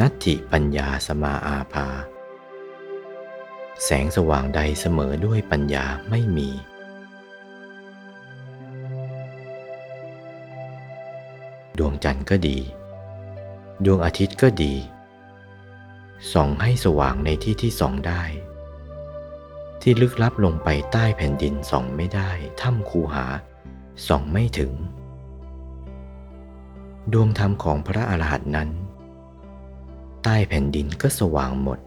นัตถิปัญญาสมาอาภา แสงสว่างใดเสมอด้วยปัญญาไม่มี ดวงจันทร์ก็ดี ดวงอาทิตย์ก็ดี ส่องให้สว่างในที่ที่ส่องได้ ที่ลึกลับลงไปใต้แผ่นดินส่องไม่ได้ถ้ำคูหาส่องไม่ถึง ดวงธรรมของพระอรหันต์นั้น ใต้แผ่นดินก็สว่างหมด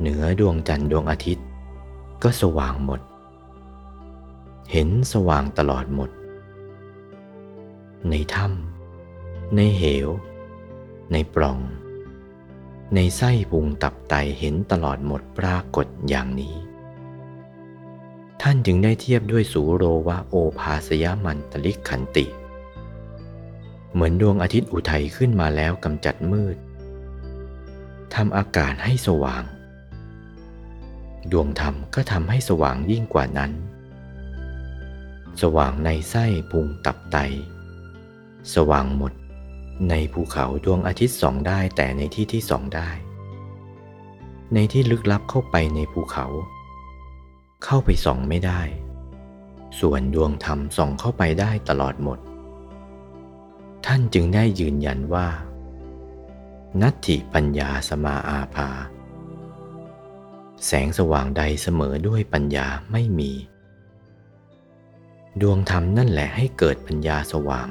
เหนือดวงจันทร์ดวงอาทิตย์ ก็สว่างหมด เห็นสว่างตลอดหมด ในถ้ำในเหว ในปล่อง ในไส้พุงตับไตเห็นตลอดหมดปรากฏอย่างนี้ ท่านจึงได้เทียบด้วยสูโรวะโอภาสยมันตลิกขันติ เหมือนดวงอาทิตย์อุทัยขึ้นมาแล้วกำจัดมืด ทำอากาศให้สว่าง ดวงธรรมก็ทำให้สว่างยิ่งกว่านั้น สว่างในไส้พุงตับไต สว่างหมดในภูเขาดวงอาทิตย์ส่องได้แต่ในที่ที่ส่องได้ ในที่ลึกลับเข้าไปในภูเขา เข้าไปส่องไม่ได้ ส่วนดวงธรรมส่องเข้าไปได้ตลอดหมด ท่านจึงได้ยืนยันว่า นัตถิปัญญาสมาอาภา แสงสว่างใดเสมอด้วยปัญญาไม่มี ดวงธรรมนั่นแหละให้เกิดปัญญาสว่าง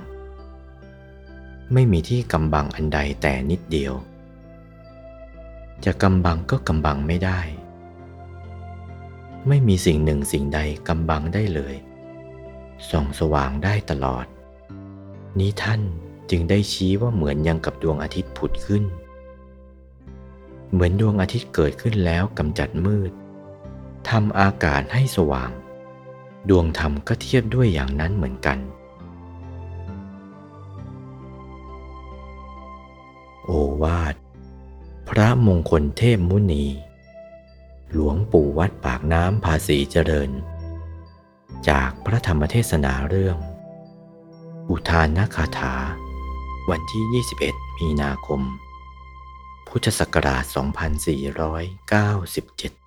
ไม่มีที่กำบังอันใดแต่นิดเดียว จะกำบังก็กำบังไม่ได้ ไม่มีสิ่งหนึ่งสิ่งใดกำบังได้เลย ส่องสว่างได้ตลอด นี้ท่านจึงได้ชี้ว่าเหมือนยังกับดวงอาทิตย์ผุดขึ้น เหมือนดวงอาทิตย์เกิดขึ้นแล้วกำจัดมืดทำอากาศให้สว่าง ดวงธรรมก็เทียบด้วยอย่างนั้นเหมือนกัน โอวาท พระมงคลเทพมุนี หลวงปู่วัดปากน้ำภาษีเจริญ จากพระธรรมเทศนาเรื่อง อุทานนาคาถา วันที่ 21 มีนาคม พุทธศักราช 2497